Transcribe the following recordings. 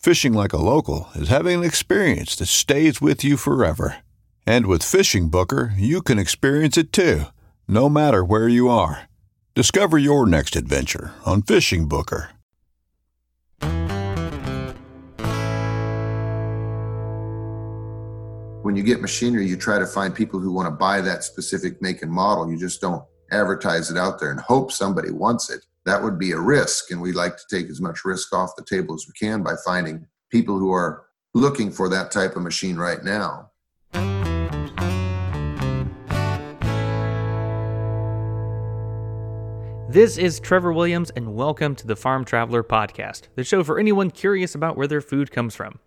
Fishing like a local is having an experience that stays with you forever. And with Fishing Booker, you can experience it too, no matter where you are. Discover your next adventure on Fishing Booker. When you get machinery, you try to find people who want to buy that specific make and model. You just don't advertise it out there and hope somebody wants it. That would be a risk. And we like to take as much risk off the table as we can by finding people who are looking for that type of machine right now. This is Trevor Williams, and welcome to the Farm Traveler Podcast, the show for anyone curious about where their food comes from.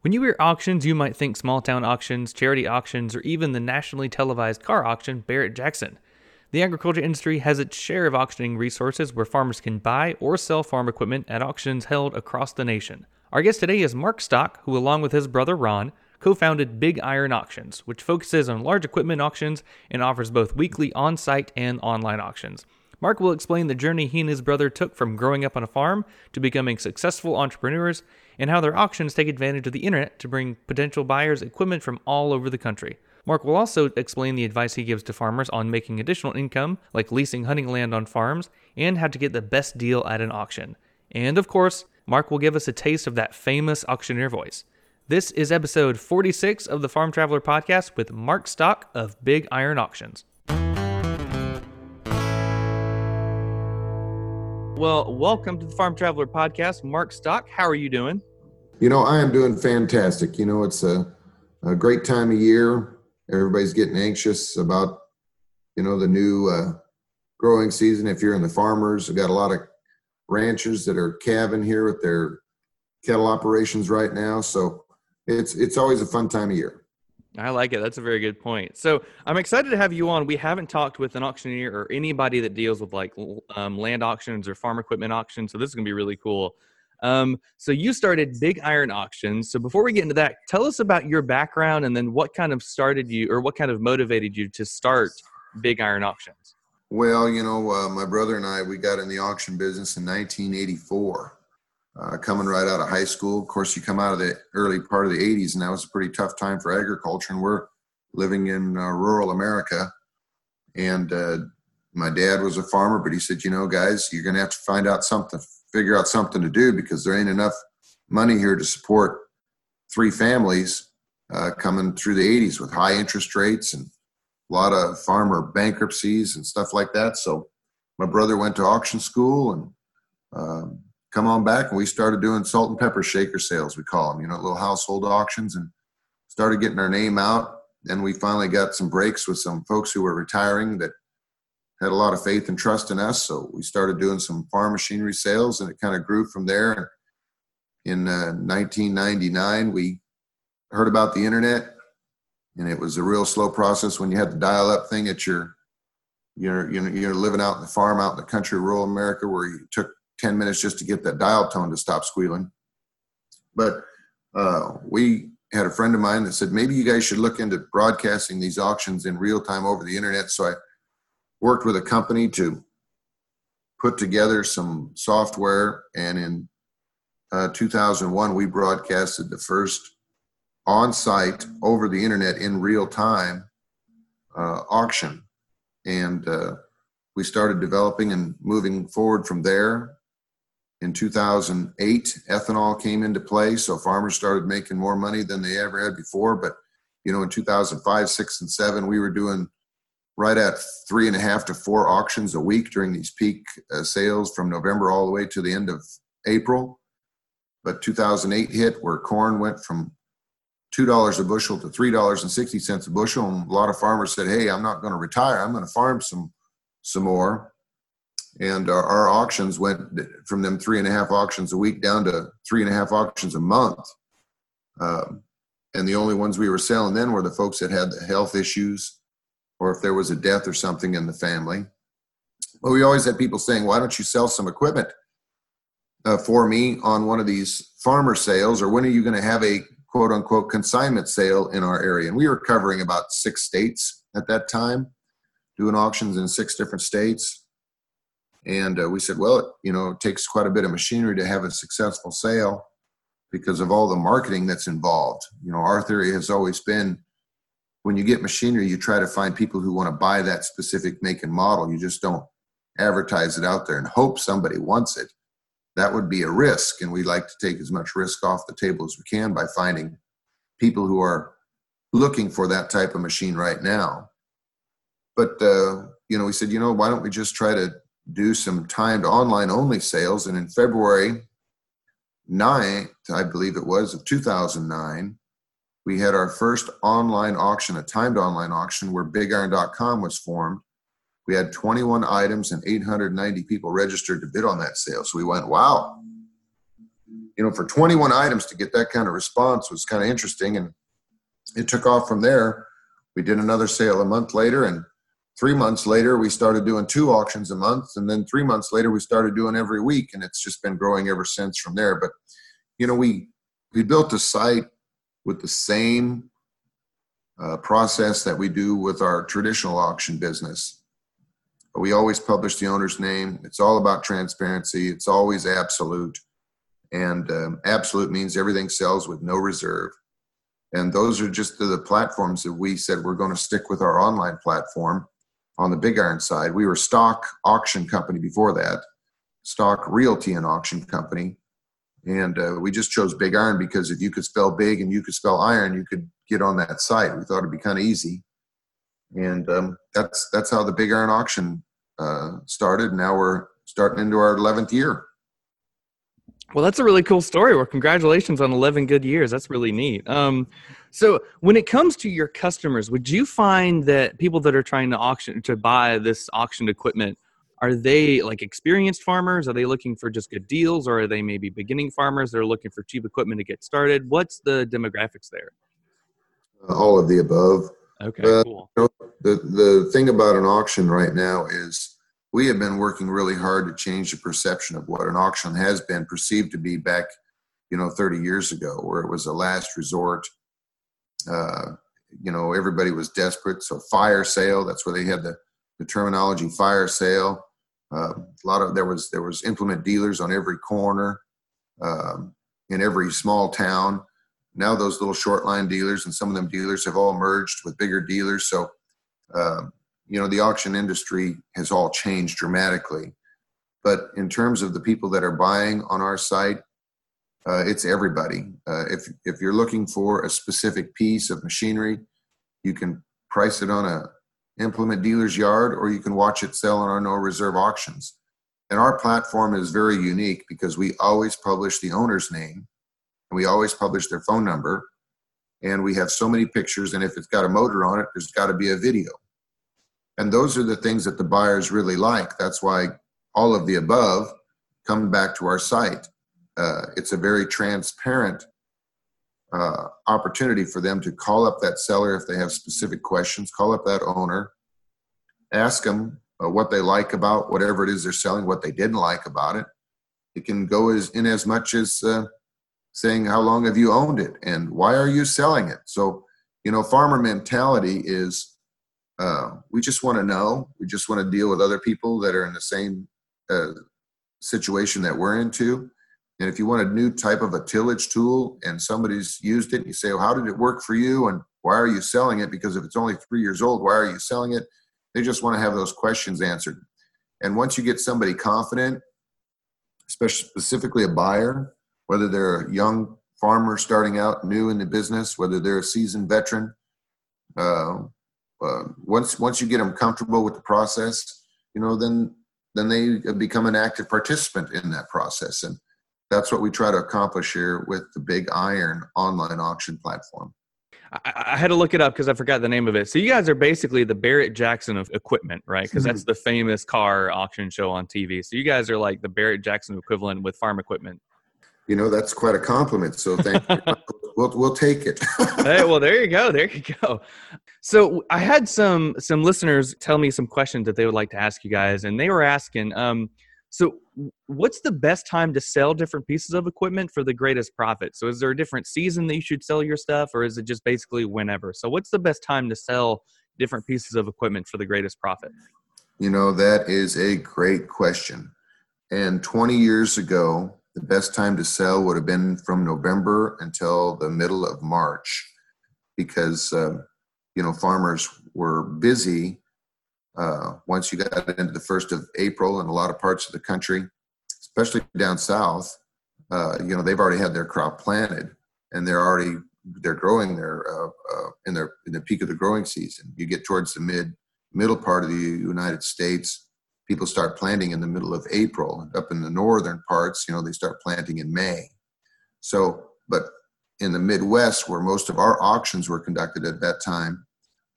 When you hear auctions, you might think small town auctions, charity auctions, or even the nationally televised car auction, Barrett Jackson. The agriculture industry has its share of auctioning resources where farmers can buy or sell farm equipment at auctions held across the nation. Our guest today is Mark Stock, who, along with his brother Ron, co founded Big Iron Auctions, which focuses on large equipment auctions and offers both weekly on site and online auctions. Mark will explain the journey he and his brother took from growing up on a farm to becoming successful entrepreneurs and how their auctions take advantage of the internet to bring potential buyers equipment from all over the country. Mark will also explain the advice he gives to farmers on making additional income, like leasing hunting land on farms, and how to get the best deal at an auction. And of course, Mark will give us a taste of that famous auctioneer voice. This is episode 46 of the Farm Traveler podcast with Mark Stock of Big Iron Auctions. Well, welcome to the Farm Traveler podcast. Mark Stock, how are you doing? You know, I am doing fantastic. You know, it's a, a great time of year. Everybody's getting anxious about, you know, the new uh, growing season. If you're in the farmers, we've got a lot of ranchers that are calving here with their cattle operations right now. So it's it's always a fun time of year. I like it. That's a very good point. So I'm excited to have you on. We haven't talked with an auctioneer or anybody that deals with like um, land auctions or farm equipment auctions. So this is going to be really cool. Um, so you started Big Iron Auctions. So before we get into that, tell us about your background and then what kind of started you or what kind of motivated you to start Big Iron Auctions. Well, you know, uh, my brother and I we got in the auction business in 1984 uh, coming right out of high school. Of course, you come out of the early part of the 80s, and that was a pretty tough time for agriculture. And we're living in uh, rural America. And uh, my dad was a farmer, but he said, you know, guys, you're going to have to find out something, figure out something to do because there ain't enough money here to support three families uh, coming through the 80s with high interest rates and a lot of farmer bankruptcies and stuff like that. So my brother went to auction school and um, come on back and we started doing salt and pepper shaker sales we call them you know little household auctions and started getting our name out then we finally got some breaks with some folks who were retiring that had a lot of faith and trust in us so we started doing some farm machinery sales and it kind of grew from there in uh, 1999 we heard about the internet and it was a real slow process when you had the dial up thing at your you're, you're, you're living out in the farm out in the country rural america where you took 10 minutes just to get that dial tone to stop squealing. But uh, we had a friend of mine that said maybe you guys should look into broadcasting these auctions in real time over the internet. So I worked with a company to put together some software, and in uh, 2001 we broadcasted the first on-site over the internet in real time uh, auction, and uh, we started developing and moving forward from there. In 2008 ethanol came into play so farmers started making more money than they ever had before. But you know in 2005 6 and 7 we were doing right at three and a half to four auctions a week during these peak uh, sales from november all the way to the end of april. But 2008 hit where corn went from $2 a bushel to $3.60 a bushel and a lot of farmers said hey i'm not going to retire. I'm going to farm some some more. And our, our, auctions went from them three and a half auctions a week down to three and a half auctions a month. Um, and the only ones we were selling then were the folks that had the health issues or if there was a death or something in the family. But we always had people saying, why don't you sell some equipment uh, for me on one of these farmer sales or when are you going to have a quote unquote consignment sale in our area? And we were covering about six states at that time, doing auctions in six different states and uh, we said, well, you know, it takes quite a bit of machinery to have a successful sale because of all the marketing that's involved. You know, our theory has always been when you get machinery, you try to find people who want to buy that specific make and model. You just don't advertise it out there and hope somebody wants it. That would be a risk. And we like to take as much risk off the table as we can by finding people who are looking for that type of machine right now. But, uh, you know, we said, you know, why don't we just try to do some timed online only sales. And in February 9th, I believe it was, of 2009, we had our first online auction, a timed online auction where bigiron.com was formed. We had 21 items and 890 people registered to bid on that sale. So we went, wow. You know, for 21 items to get that kind of response was kind of interesting. And it took off from there. We did another sale a month later and three months later we started doing two auctions a month and then three months later we started doing every week and it's just been growing ever since from there but you know we we built a site with the same uh, process that we do with our traditional auction business. We always publish the owner's name. It's all about transparency. It's always absolute. And um, absolute means everything sells with no reserve. And those are just the platforms that we said we're going to stick with our online platform on the big iron side. We were stock auction company before that, stock realty and auction company. And uh, we just chose big iron because if you could spell big and you could spell iron, you could get on that site. We thought it'd be kind of easy. And um, that's that's how the big iron auction uh, started. Now we're starting into our 11th year. Well, that's a really cool story. Well, congratulations on 11 good years. That's really neat. Um, so, when it comes to your customers, would you find that people that are trying to auction to buy this auctioned equipment are they like experienced farmers? Are they looking for just good deals, or are they maybe beginning farmers that are looking for cheap equipment to get started? What's the demographics there? All of the above. Okay, uh, cool. You know, the the thing about an auction right now is we have been working really hard to change the perception of what an auction has been perceived to be back, you know, 30 years ago, where it was a last resort uh, you know, everybody was desperate. So fire sale, that's where they had the, the terminology fire sale. Uh, a lot of there was there was implement dealers on every corner um, in every small town. Now those little short line dealers and some of them dealers have all merged with bigger dealers. So uh, you know the auction industry has all changed dramatically. But in terms of the people that are buying on our site, uh, it's everybody. Uh, if if you're looking for a specific piece of machinery, you can price it on a implement dealer's yard, or you can watch it sell on our no reserve auctions. And our platform is very unique because we always publish the owner's name, and we always publish their phone number, and we have so many pictures. And if it's got a motor on it, there's got to be a video. And those are the things that the buyers really like. That's why all of the above come back to our site uh, it's a very transparent uh, opportunity for them to call up that seller if they have specific questions, call up that owner, ask them uh, what they like about whatever it is they're selling, what they didn't like about it. It can go as in as much as uh, saying how long have you owned it? And why are you selling it? So you know farmer mentality is uh, we just want to know. We just want to deal with other people that are in the same uh, situation that we're into and if you want a new type of a tillage tool and somebody's used it, you say, well, how did it work for you? And why are you selling it? Because if it's only three years old, why are you selling it? They just want to have those questions answered. And once you get somebody confident, especially specifically a buyer, whether they're a young farmer starting out new in the business, whether they're a seasoned veteran, uh, uh, once once you get them comfortable with the process, you know, then then they become an active participant in that process. And that's what we try to accomplish here with the Big Iron online auction platform. I, I had to look it up because I forgot the name of it. So you guys are basically the Barrett Jackson of equipment, right? Because that's the famous car auction show on TV. So you guys are like the Barrett Jackson equivalent with farm equipment. You know, that's quite a compliment. So thank you. we'll, we'll take it. hey, well, there you go. There you go. So I had some some listeners tell me some questions that they would like to ask you guys, and they were asking, um, so, what's the best time to sell different pieces of equipment for the greatest profit? So, is there a different season that you should sell your stuff, or is it just basically whenever? So, what's the best time to sell different pieces of equipment for the greatest profit? You know, that is a great question. And 20 years ago, the best time to sell would have been from November until the middle of March because, uh, you know, farmers were busy uh, once you got into the first of April in a lot of parts of the country, especially down south, uh, you know they've already had their crop planted and they're already they're growing their uh, uh, in their in the peak of the growing season. You get towards the mid middle part of the United States, people start planting in the middle of April. Up in the northern parts, you know they start planting in May. So, but in the Midwest, where most of our auctions were conducted at that time,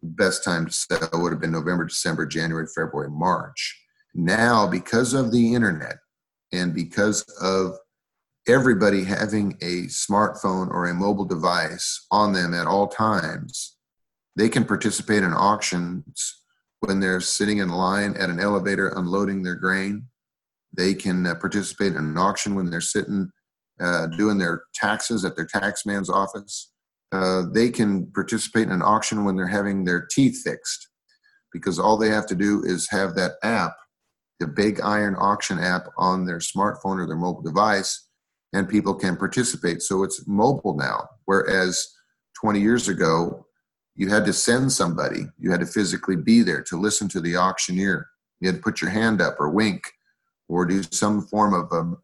best time to sell would have been November, December, January, February, March. Now, because of the internet and because of everybody having a smartphone or a mobile device on them at all times, they can participate in auctions when they're sitting in line at an elevator unloading their grain. They can uh, participate in an auction when they're sitting uh, doing their taxes at their taxman's office uh, they can participate in an auction when they're having their teeth fixed because all they have to do is have that app, the Big Iron Auction app, on their smartphone or their mobile device, and people can participate. So it's mobile now, whereas 20 years ago, you had to send somebody, you had to physically be there to listen to the auctioneer. You had to put your hand up or wink or do some form of um,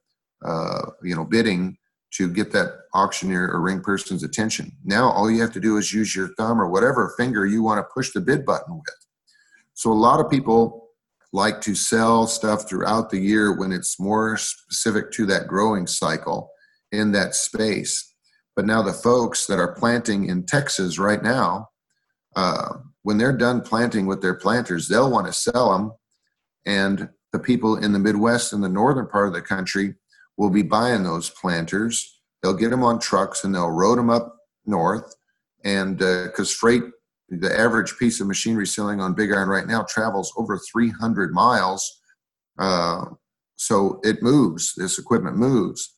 uh, you know bidding to get that auctioneer or ring person's attention. Now all you have to do is use your thumb or whatever finger you want to push the bid button with. So a lot of people like to sell stuff throughout the year when it's more specific to that growing cycle in that space. But now the folks that are planting in Texas right now, uh, when they're done planting with their planters, they'll want to sell them. And the people in the Midwest and the northern part of the country will be buying those planters. They'll get them on trucks and they'll road them up north. And because uh, freight, the average piece of machinery selling on Big Iron right now travels over 300 miles. Uh, so it moves, this equipment moves.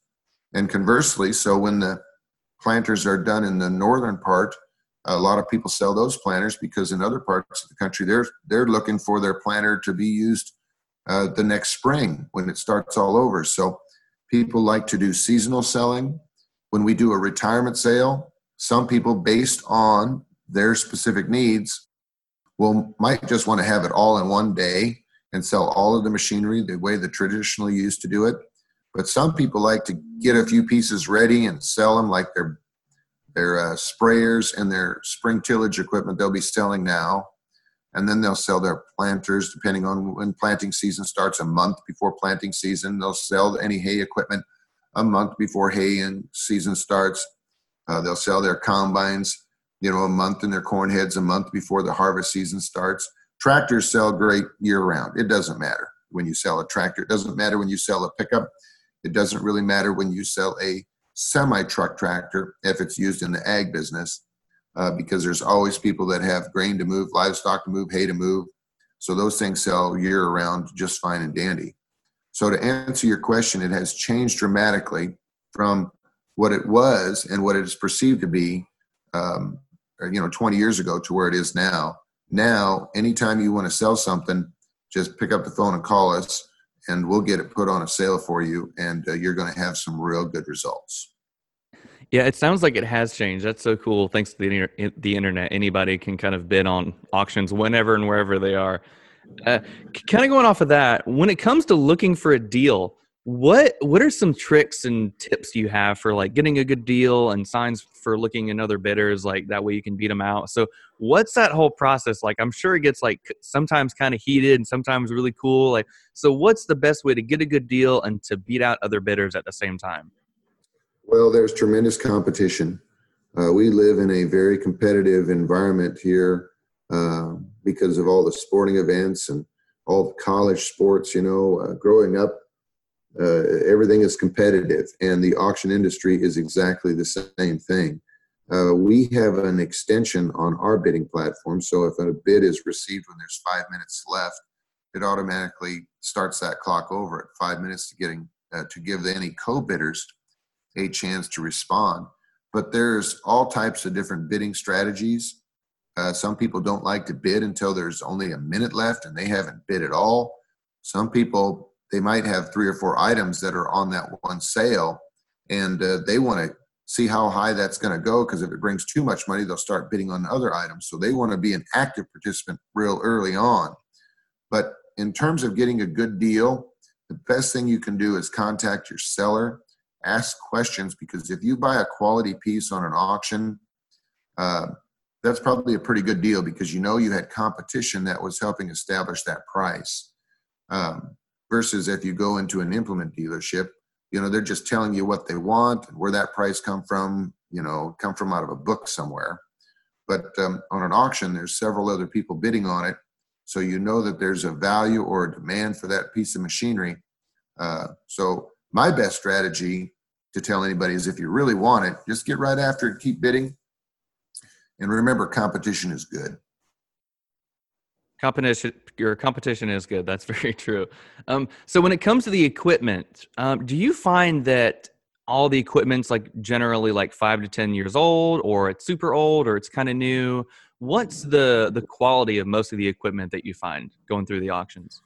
And conversely, so when the planters are done in the northern part, a lot of people sell those planters because in other parts of the country they're they're looking for their planter to be used uh, the next spring when it starts all over. So People like to do seasonal selling. When we do a retirement sale, some people, based on their specific needs, will might just want to have it all in one day and sell all of the machinery the way the traditionally used to do it. But some people like to get a few pieces ready and sell them like their their uh, sprayers and their spring tillage equipment they'll be selling now and then they'll sell their planters depending on when planting season starts a month before planting season. They'll sell any hay equipment a month before hay and season starts. Uh, they'll sell their combines you know a month in their corn heads a month before the harvest season starts. Tractors sell great year round. It doesn't matter when you sell a tractor. It doesn't matter when you sell a pickup. It doesn't really matter when you sell a semi truck tractor if it's used in the ag business uh, because there's always people that have grain to move, livestock to move, hay to move. So those things sell year around just fine and dandy. So to answer your question, it has changed dramatically from what it was and what it is perceived to be, um, you know, 20 years ago to where it is now. Now, anytime you want to sell something, just pick up the phone and call us, and we'll get it put on a sale for you, and uh, you're going to have some real good results. Yeah, it sounds like it has changed. That's so cool. Thanks to the the internet, anybody can kind of bid on auctions whenever and wherever they are. Uh, kind of going off of that, when it comes to looking for a deal, what what are some tricks and tips you have for like getting a good deal and signs for looking in other bidders like that way you can beat them out so what's that whole process like i'm sure it gets like sometimes kind of heated and sometimes really cool like so what's the best way to get a good deal and to beat out other bidders at the same time well there's tremendous competition uh, we live in a very competitive environment here uh, because of all the sporting events and all the college sports you know uh, growing up uh, everything is competitive, and the auction industry is exactly the same thing. Uh, we have an extension on our bidding platform, so if a bid is received when there's five minutes left, it automatically starts that clock over at five minutes to getting uh, to give any co-bidders a chance to respond. But there's all types of different bidding strategies. Uh, some people don't like to bid until there's only a minute left and they haven't bid at all. Some people they might have three or four items that are on that one sale and uh, they want to see how high that's going to go because if it brings too much money they'll start bidding on other items so they want to be an active participant real early on but in terms of getting a good deal the best thing you can do is contact your seller ask questions because if you buy a quality piece on an auction uh, that's probably a pretty good deal because you know you had competition that was helping establish that price. Um, versus if you go into an implement dealership you know they're just telling you what they want and where that price come from you know come from out of a book somewhere. But um, on an auction there's several other people bidding on it so you know that there's a value or a demand for that piece of machinery. Uh, so my best strategy to tell anybody is if you really want it just get right after it keep bidding. And remember competition is good. Competition your competition is good. That's very true. Um, so when it comes to the equipment um, do you find that all the equipment's like generally like five to ten years old or it's super old or it's kind of new? What's the the quality of most of the equipment that you find going through the auctions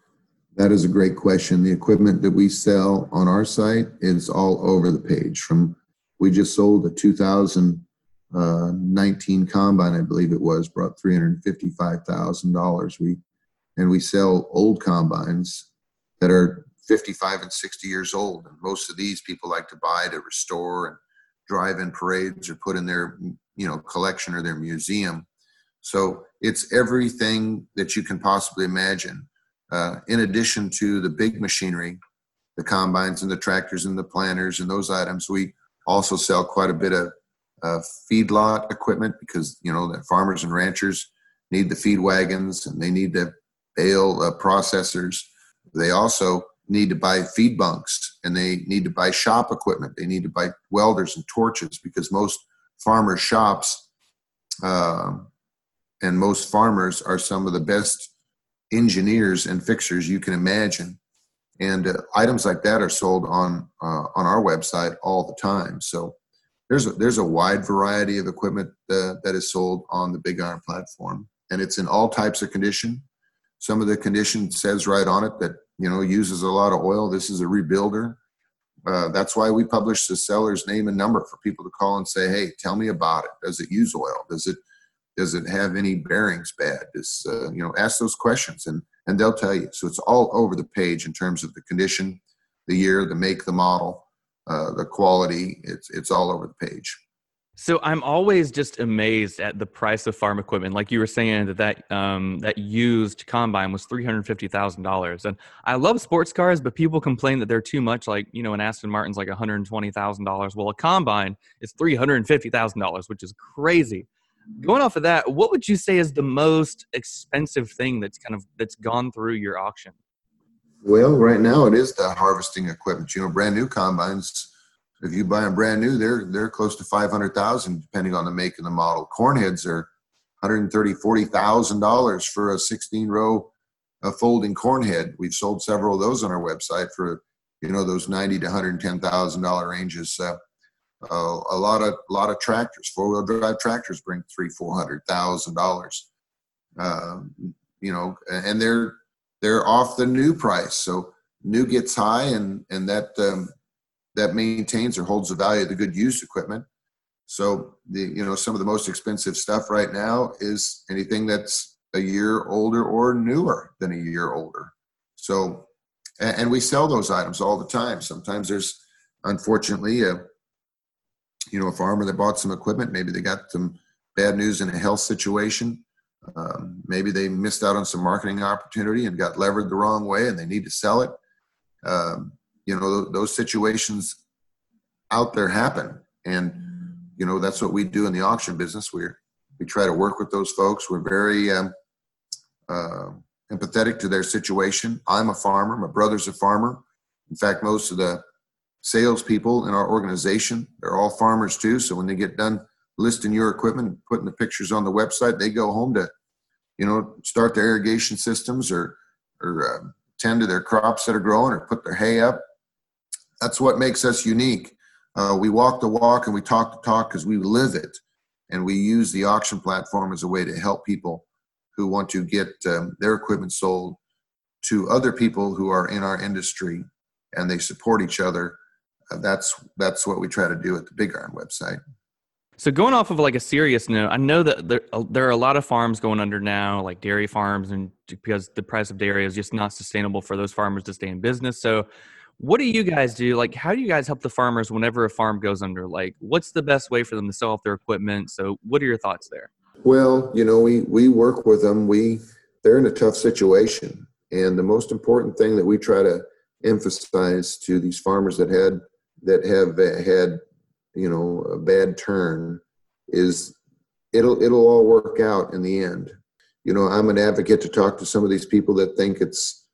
that is a great question the equipment that we sell on our site is all over the page from we just sold a 2000 uh, 19 combine, I believe it was, brought $355,000. We and we sell old combines that are 55 and 60 years old, and most of these people like to buy to restore and drive in parades or put in their you know collection or their museum. So it's everything that you can possibly imagine. Uh, in addition to the big machinery, the combines and the tractors and the planters and those items, we also sell quite a bit of uh, feedlot equipment because you know the farmers and ranchers need the feed wagons and they need the bale uh, processors. They also need to buy feed bunks and they need to buy shop equipment. They need to buy welders and torches because most farmers' shops uh, and most farmers are some of the best engineers and fixers you can imagine. And uh, items like that are sold on uh, on our website all the time. So there's a, there's a wide variety of equipment uh, that is sold on the Big Iron platform, and it's in all types of condition. Some of the condition says right on it that you know uses a lot of oil. This is a rebuilder. Uh, that's why we publish the seller's name and number for people to call and say, "Hey, tell me about it. Does it use oil? Does it does it have any bearings bad? Does uh, you know ask those questions and and they'll tell you. So it's all over the page in terms of the condition, the year, the make, the model uh, the quality. It's it's all over the page. So I'm always just amazed at the price of farm equipment. Like you were saying that that um, that used combine was three hundred fifty thousand dollars, and I love sports cars, but people complain that they're too much. Like you know, an Aston Martin's like one hundred twenty thousand dollars. Well, a combine is three hundred fifty thousand dollars, which is crazy. Going off of that, what would you say is the most expensive thing that's kind of that's gone through your auction? Well, right now it is the harvesting equipment. You know, brand new combines. If you buy them brand new, they're they're close to five hundred thousand, depending on the make and the model. Corn heads are hundred thirty, forty thousand dollars for a sixteen row a folding corn head. We've sold several of those on our website for you know those ninety to hundred ten thousand dollar ranges. Uh, Uh, a lot of lot of tractors, four wheel drive tractors, bring three four hundred thousand uh, dollars. You know, and they're they're off the new price, so new gets high, and and that um, that maintains or holds the value of the good used equipment. So the you know some of the most expensive stuff right now is anything that's a year older or newer than a year older. So and, and we sell those items all the time. Sometimes there's unfortunately a you know a farmer that bought some equipment, maybe they got some bad news in a health situation. Um, maybe they missed out on some marketing opportunity and got levered the wrong way and they need to sell it. Um, you know, those situations out there happen. And you know that's what we do in the auction business we we try to work with those folks we're very um, uh, empathetic to their situation i'm a farmer my brother's a farmer in fact most of the salespeople in our organization they're all farmers too so when they get done listing your equipment and putting the pictures on the website they go home to you know start their irrigation systems or or uh, tend to their crops that are growing or put their hay up that's what makes us unique uh, we walk the walk and we talk the talk because we live it. And we use the auction platform as a way to help people who want to get um, their equipment sold to other people who are in our industry and they support each other. That's that's what we try to do at the Big Iron website. So going off of like a serious note, I know that there uh, there are a lot of farms going under now, like dairy farms, and because the price of dairy is just not sustainable for those farmers to stay in business. So what do you guys do? Like, how do you guys help the farmers whenever a farm goes under? Like, what's the best way for them to sell off their equipment? So, what are your thoughts there? Well, you know, we we work with them. We they're in a tough situation, and the most important thing that we try to emphasize to these farmers that had that have had you know a bad turn is it'll it'll all work out in the end. You know, I'm an advocate to talk to some of these people that think it's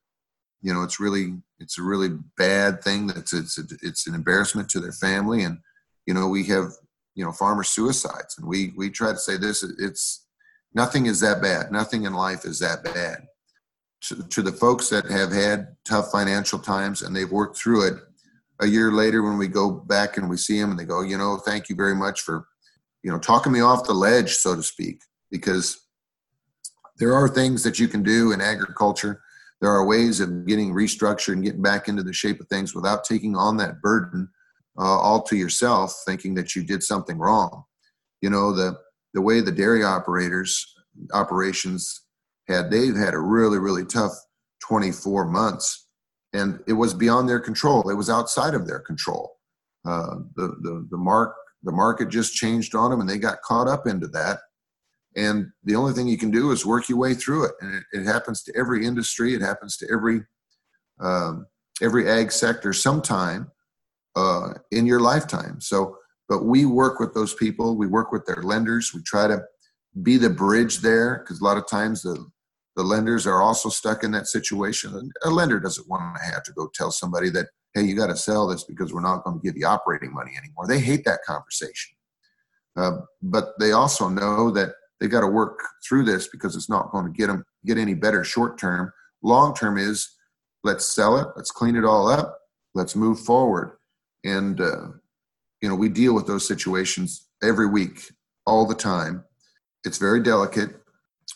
you know it's really it's a really bad thing that's it's it's an embarrassment to their family. And you know we have you know farmer suicides. And we we try to say this it's nothing is that bad. Nothing in life is that bad. To, to the folks that have had tough financial times and they've worked through it a year later when we go back and we see them and they go you know thank you very much for you know talking me off the ledge so to speak. Because there are things that you can do in agriculture. There are ways of getting restructured and getting back into the shape of things without taking on that burden uh, all to yourself, thinking that you did something wrong. You know the the way the dairy operators operations had they've had a really really tough 24 months, and it was beyond their control. It was outside of their control. Uh, the the the mark the market just changed on them, and they got caught up into that. And the only thing you can do is work your way through it. And it, it happens to every industry. It happens to every um, every ag sector sometime uh, in your lifetime. So but we work with those people. We work with their lenders. We try to be the bridge there because a lot of times the the lenders are also stuck in that situation. A lender doesn't want to have to go tell somebody that hey you got to sell this because we're not going to give you operating money anymore. They hate that conversation. Uh, but they also know that they've got to work through this because it's not going to get them get any better short term. Long term is let's sell it, let's clean it all up, let's move forward, and uh, you know we deal with those situations every week, all the time. It's very delicate,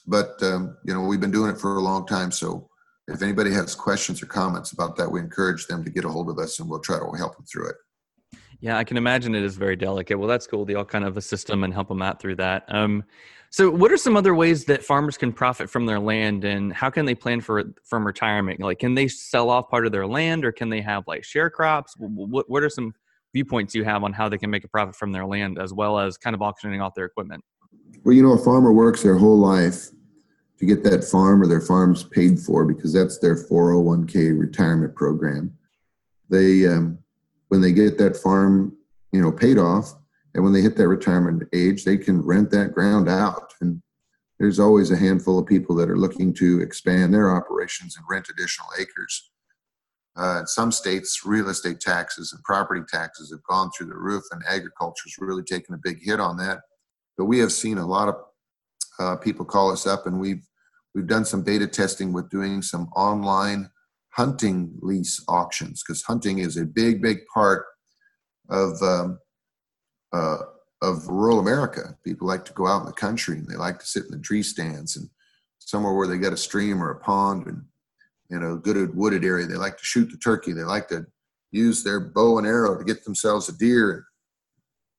but um, you know we've been doing it for a long time. So if anybody has questions or comments about that, we encourage them to get a hold of us, and we'll try to help them through it. Yeah, I can imagine it is very delicate. Well, that's cool. They all kind of assist them and help them out through that. Um, so, what are some other ways that farmers can profit from their land, and how can they plan for from retirement? Like, can they sell off part of their land, or can they have like share crops? What What are some viewpoints you have on how they can make a profit from their land, as well as kind of auctioning off their equipment? Well, you know, a farmer works their whole life to get that farm or their farms paid for because that's their 401k retirement program. They, um, when they get that farm, you know, paid off, and when they hit that retirement age, they can rent that ground out. And there's always a handful of people that are looking to expand their operations and rent additional acres. Uh, in some states, real estate taxes and property taxes have gone through the roof, and agriculture has really taken a big hit on that. But we have seen a lot of uh, people call us up, and we've we've done some beta testing with doing some online hunting lease auctions because hunting is a big, big part of um, uh, of rural America. People like to go out in the country and they like to sit in the tree stands and somewhere where they got a stream or a pond and you know good wooded area. They like to shoot the turkey. They like to use their bow and arrow to get themselves a deer.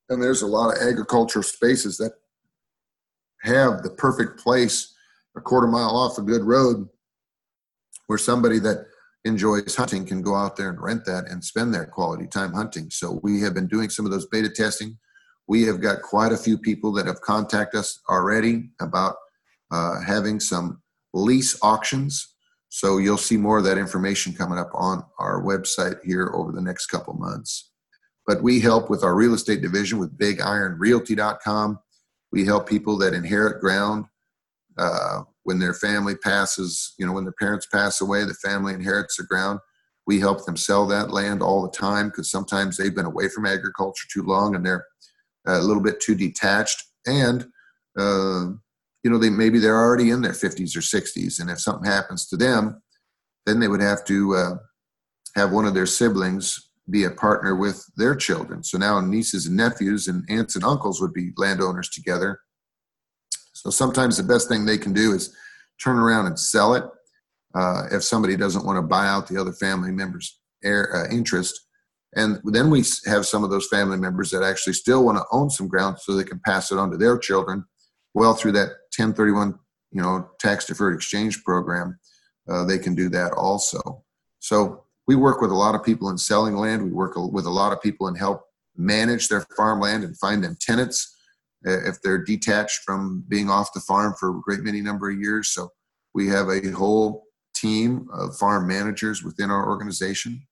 And there's a lot of agricultural spaces that have the perfect place a quarter mile off a good road where somebody that enjoys hunting can go out there and rent that and spend their quality time hunting. So we have been doing some of those beta testing. We have got quite a few people that have contacted us already about uh, having some lease auctions. So you'll see more of that information coming up on our website here over the next couple months. But we help with our real estate division with BigIronRealty.com. We help people that inherit ground uh, when their family passes, you know, when their parents pass away, the family inherits the ground. We help them sell that land all the time because sometimes they've been away from agriculture too long and they're a little bit too detached. And uh, you know, they maybe they're already in their 50s or 60s, and if something happens to them, then they would have to uh, have one of their siblings be a partner with their children. So now nieces and nephews and aunts and uncles would be landowners together. So sometimes the best thing they can do is turn around and sell it. Uh, if somebody doesn't want to buy out the other family members' air, uh, interest. And then we have some of those family members that actually still want to own some ground so they can pass it on to their children well through that 1031 you know tax deferred exchange program uh, they can do that also. So we work with a lot of people in selling land. We work with a lot of people in help manage their farmland and find them tenants if they're detached from being off the farm for a great many number of years. So we have a whole team of farm managers within our organization.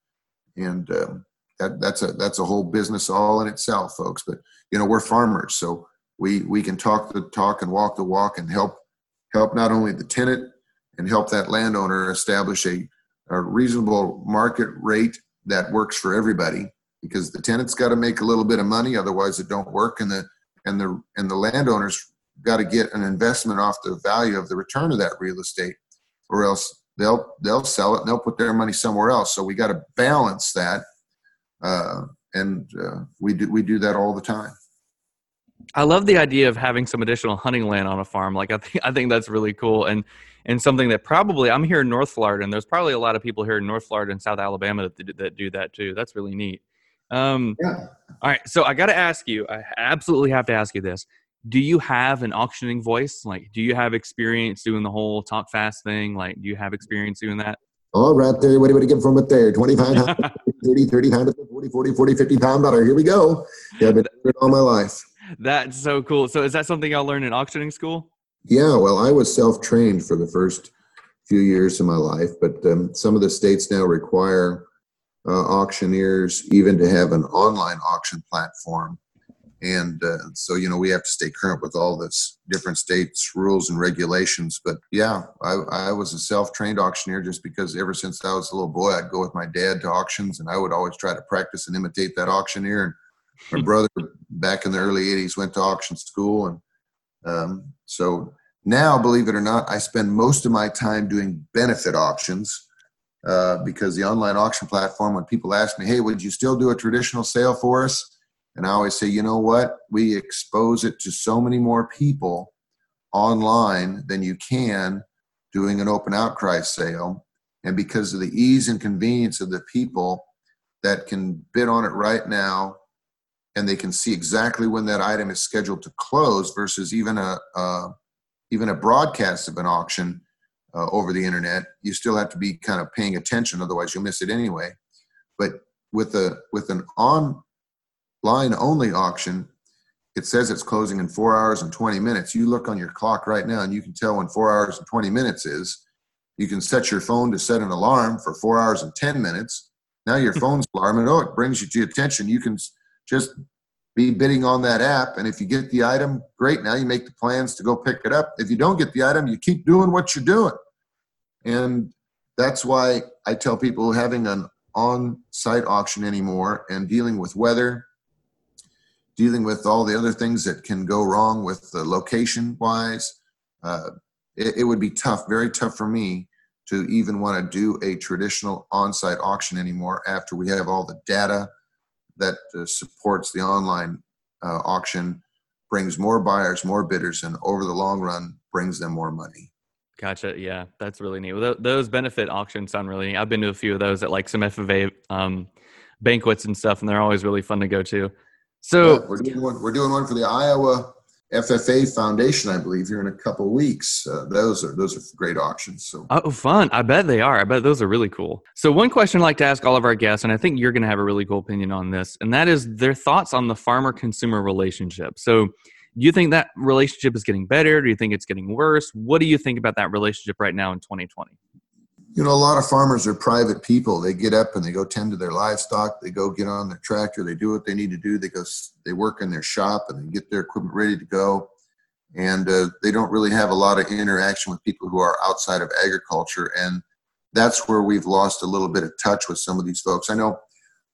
And um, that, that's a that's a whole business all in itself folks. But you know we're farmers so we we can talk the talk and walk the walk and help help not only the tenant and help that landowner establish a, a reasonable market rate that works for everybody because the tenant's got to make a little bit of money otherwise it don't work and the and the and the landowners got to get an investment off the value of the return of that real estate or else they'll they'll sell it and they'll put their money somewhere else so we got to balance that uh, and uh, we do we do that all the time I love the idea of having some additional hunting land on a farm. Like I think I think that's really cool and and something that probably I'm here in North Florida and there's probably a lot of people here in North Florida and South Alabama that, that do that too. That's really neat. Um, yeah. All right, so I got to ask you. I absolutely have to ask you this. Do you have an auctioning voice? Like, do you have experience doing the whole talk fast thing? Like, do you have experience doing that? All right, there. What do you get from it there? 25, 30, 30 pound, 40, 40, 40, 50 pound dollar. Here we go. Yeah, I've been doing it all my life. That's so cool. So is that something y'all learned in auctioning school? Yeah, well, I was self-trained for the first few years of my life, but um, some of the states now require uh, auctioneers even to have an online auction platform. And uh, so, you know, we have to stay current with all this different states' rules and regulations. But yeah, I, I was a self-trained auctioneer just because ever since I was a little boy, I'd go with my dad to auctions, and I would always try to practice and imitate that auctioneer. And my brother back in the early 80s went to auction school and um, so now believe it or not i spend most of my time doing benefit auctions uh, because the online auction platform when people ask me hey would you still do a traditional sale for us? And i always say you know what? We expose it to so many more people online than you can doing an open outcry sale. And because of the ease and convenience of the people that can bid on it right now and they can see exactly when that item is scheduled to close versus even a uh, even a broadcast of an auction uh, over the internet you still have to be kind of paying attention otherwise you'll miss it anyway. But with a with an online only auction it says it's closing in four hours and 20 minutes. You look on your clock right now and you can tell when four hours and 20 minutes is. You can set your phone to set an alarm for four hours and 10 minutes. Now your phone's alarming. Oh it brings you to attention. You can just be bidding on that app. And if you get the item, great. Now you make the plans to go pick it up. If you don't get the item, you keep doing what you're doing. And that's why I tell people having an on site auction anymore and dealing with weather, dealing with all the other things that can go wrong with the location wise, uh, it, it would be tough, very tough for me to even want to do a traditional on site auction anymore after we have all the data that uh, supports the online uh, auction brings more buyers, more bidders, and over the long run brings them more money. Gotcha. Yeah, that's really neat. Well, those benefit auctions sound really neat. I've been to a few of those at like some FFA um, banquets and stuff, and they're always really fun to go to. So yeah, we're doing one. We're doing one for the Iowa FFA Foundation, I believe, here in a couple weeks. Uh, those are those are great auctions. So oh, fun! I bet they are. I bet those are really cool. So one question I like to ask all of our guests, and I think you're going to have a really cool opinion on this, and that is their thoughts on the farmer-consumer relationship. So, do you think that relationship is getting better? Do you think it's getting worse? What do you think about that relationship right now in 2020? You know, a lot of farmers are private people. They get up and they go tend to their livestock. They go get on their tractor. They do what they need to do. They go, they work in their shop and they get their equipment ready to go. And uh, they don't really have a lot of interaction with people who are outside of agriculture. And that's where we've lost a little bit of touch with some of these folks. I know,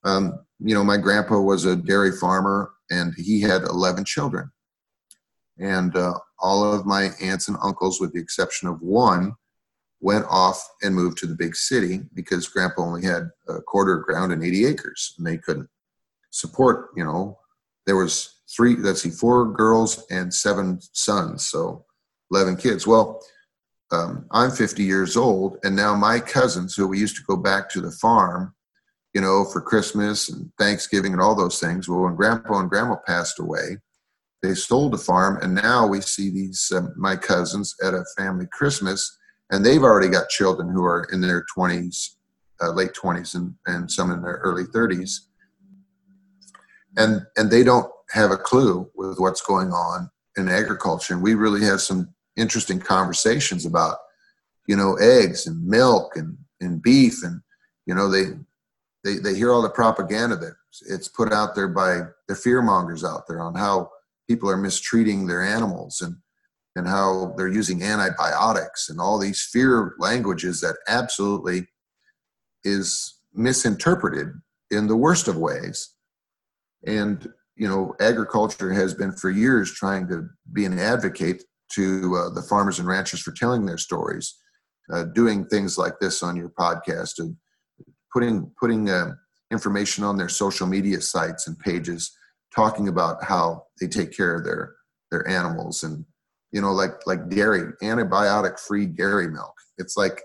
um, you know, my grandpa was a dairy farmer and he had 11 children. And uh, all of my aunts and uncles, with the exception of one, went off and moved to the big city because grandpa only had a quarter of ground and 80 acres and they couldn't support you know. There was three let's see four girls and seven sons so 11 kids. Well um, i'm 50 years old and now my cousins who we used to go back to the farm you know for christmas and thanksgiving and all those things well when grandpa and grandma passed away they sold the farm and now we see these um, my cousins at a family christmas and they've already got children who are in their 20s uh, late 20s and, and some in their early 30s and and they don't have a clue with what's going on in agriculture. And we really have some interesting conversations about you know eggs and milk and, and beef. And you know they they, they hear all the propaganda that it's put out there by the fear mongers out there on how people are mistreating their animals. And and how they're using antibiotics and all these fear languages that absolutely is misinterpreted in the worst of ways. And, you know, agriculture has been for years trying to be an advocate to uh, the farmers and ranchers for telling their stories, uh, doing things like this on your podcast, and putting, putting uh, information on their social media sites and pages, talking about how they take care of their, their animals and you know, like like dairy, antibiotic free dairy milk. It's like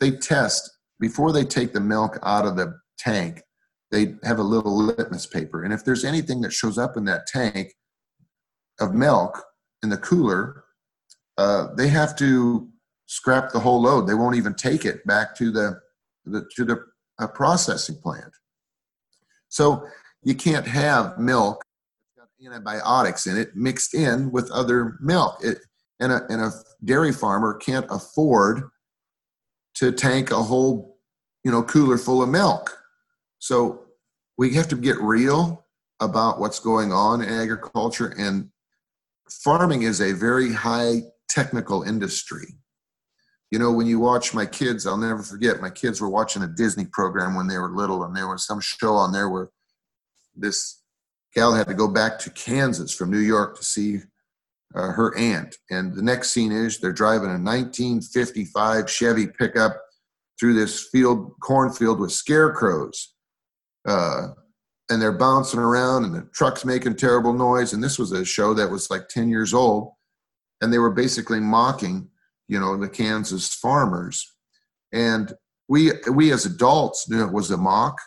they test before they take the milk out of the tank. They have a little litmus paper, and if there's anything that shows up in that tank of milk in the cooler, uh, they have to scrap the whole load. They won't even take it back to the, the to the uh, processing plant. So you can't have milk antibiotics in it mixed in with other milk. It, and, a, and a dairy farmer can't afford to tank a whole you know cooler full of milk. So we have to get real about what's going on in agriculture and farming is a very high technical industry. You know, when you watch my kids, I'll never forget, my kids were watching a Disney program when they were little, and there was some show on there where this gal had to go back to Kansas from New York to see uh, her aunt. And the next scene is they're driving a 1955 Chevy pickup through this field, cornfield with scarecrows. Uh, and they're bouncing around, and the truck's making terrible noise. And this was a show that was like 10 years old. And they were basically mocking, you know, the Kansas farmers. And we, we as adults knew it was a mock,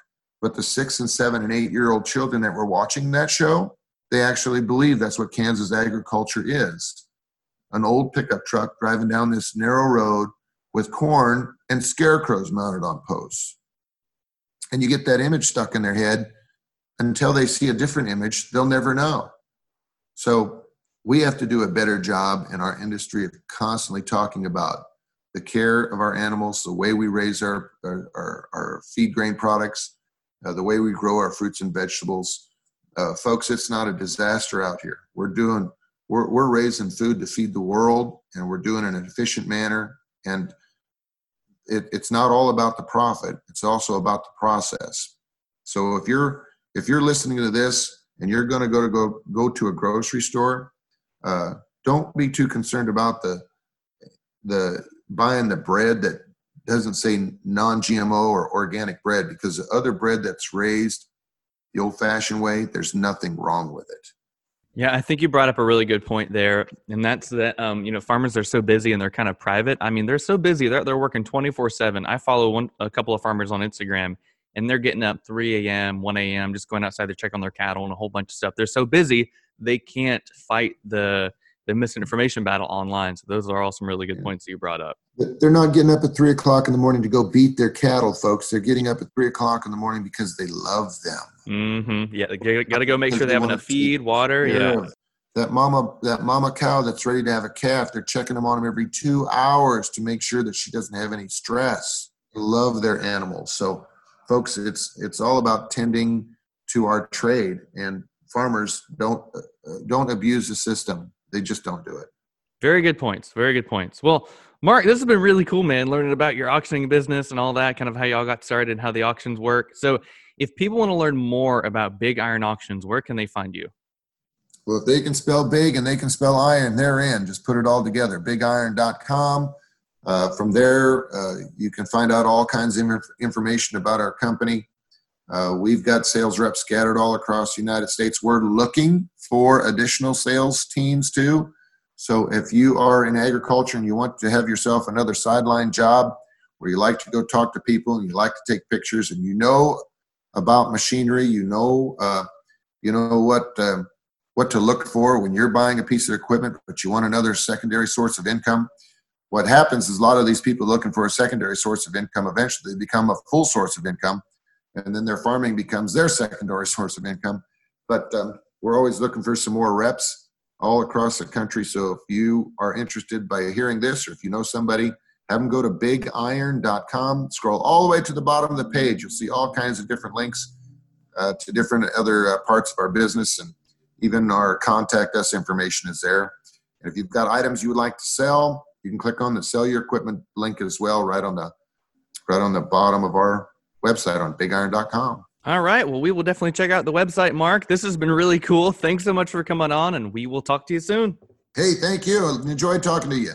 but the six and seven and eight year old children that were watching that show, they actually believe that's what Kansas agriculture is an old pickup truck driving down this narrow road with corn and scarecrows mounted on posts. And you get that image stuck in their head until they see a different image, they'll never know. So we have to do a better job in our industry of constantly talking about the care of our animals, the way we raise our, our, our feed grain products, uh, the way we grow our fruits and vegetables, uh, folks, it's not a disaster out here. We're doing, we're, we're raising food to feed the world, and we're doing it in an efficient manner. And it, it's not all about the profit; it's also about the process. So if you're if you're listening to this and you're going to go to go go to a grocery store, uh, don't be too concerned about the the buying the bread that doesn't say non-GMO or organic bread because the other bread that's raised the old fashioned way, there's nothing wrong with it. Yeah, I think you brought up a really good point there, and that's that. Um, you know, farmers are so busy and they're kind of private. I mean, they're so busy; they're they're working twenty four seven. I follow one a couple of farmers on Instagram, and they're getting up three a.m., one a.m., just going outside to check on their cattle and a whole bunch of stuff. They're so busy they can't fight the the misinformation battle online. So those are all some really good yeah. points that you brought up. They're not getting up at three o'clock in the morning to go beat their cattle, folks. They're getting up at three o'clock in the morning because they love them. Mm-hmm. Yeah, they got to go make sure they have enough feed, water. Yeah. yeah. That mama, that mama cow that's ready to have a calf, they're checking them on them every two hours to make sure that she doesn't have any stress. They love their animals. So, folks, it's it's all about tending to our trade, and farmers don't uh, don't abuse the system they just don't do it. Very good points. Very good points. Well, Mark, this has been really cool, man, learning about your auctioning business and all that, kind of how y'all got started and how the auctions work. So, if people want to learn more about Big Iron Auctions, where can they find you? Well, if they can spell big and they can spell iron, they're in. Just put it all together. BigIron.com. Uh, from there, uh, you can find out all kinds of information about our company. Uh, we've got sales reps scattered all across the United States. We're looking for additional sales teams too. So if you are in agriculture and you want to have yourself another sideline job where you like to go talk to people and you like to take pictures and you know about machinery, you know, uh, you know what uh, what to look for when you're buying a piece of equipment, but you want another secondary source of income. What happens is a lot of these people looking for a secondary source of income eventually become a full source of income and then their farming becomes their secondary source of income. But um, we're always looking for some more reps all across the country. So if you are interested by hearing this, or if you know somebody, have them go to bigiron.com. Scroll all the way to the bottom of the page. You'll see all kinds of different links uh, to different other uh, parts of our business, and even our contact us information is there. And if you've got items you would like to sell, you can click on the sell your equipment link as well, right on the right on the bottom of our website on bigiron.com. All right. Well, we will definitely check out the website, Mark. This has been really cool. Thanks so much for coming on, and we will talk to you soon. Hey, thank you. Enjoyed talking to you.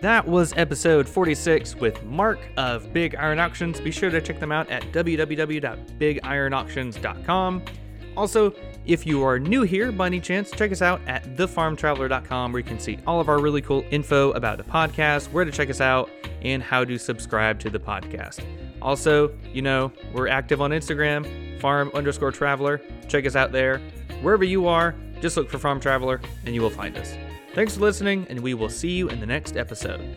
That was episode 46 with Mark of Big Iron Auctions. Be sure to check them out at www.bigironauctions.com. Also, if you are new here by any chance, check us out at thefarmtraveler.com where you can see all of our really cool info about the podcast, where to check us out, and how to subscribe to the podcast. Also, you know, we're active on Instagram, farm underscore traveler. Check us out there. Wherever you are, just look for Farm Traveler and you will find us. Thanks for listening, and we will see you in the next episode.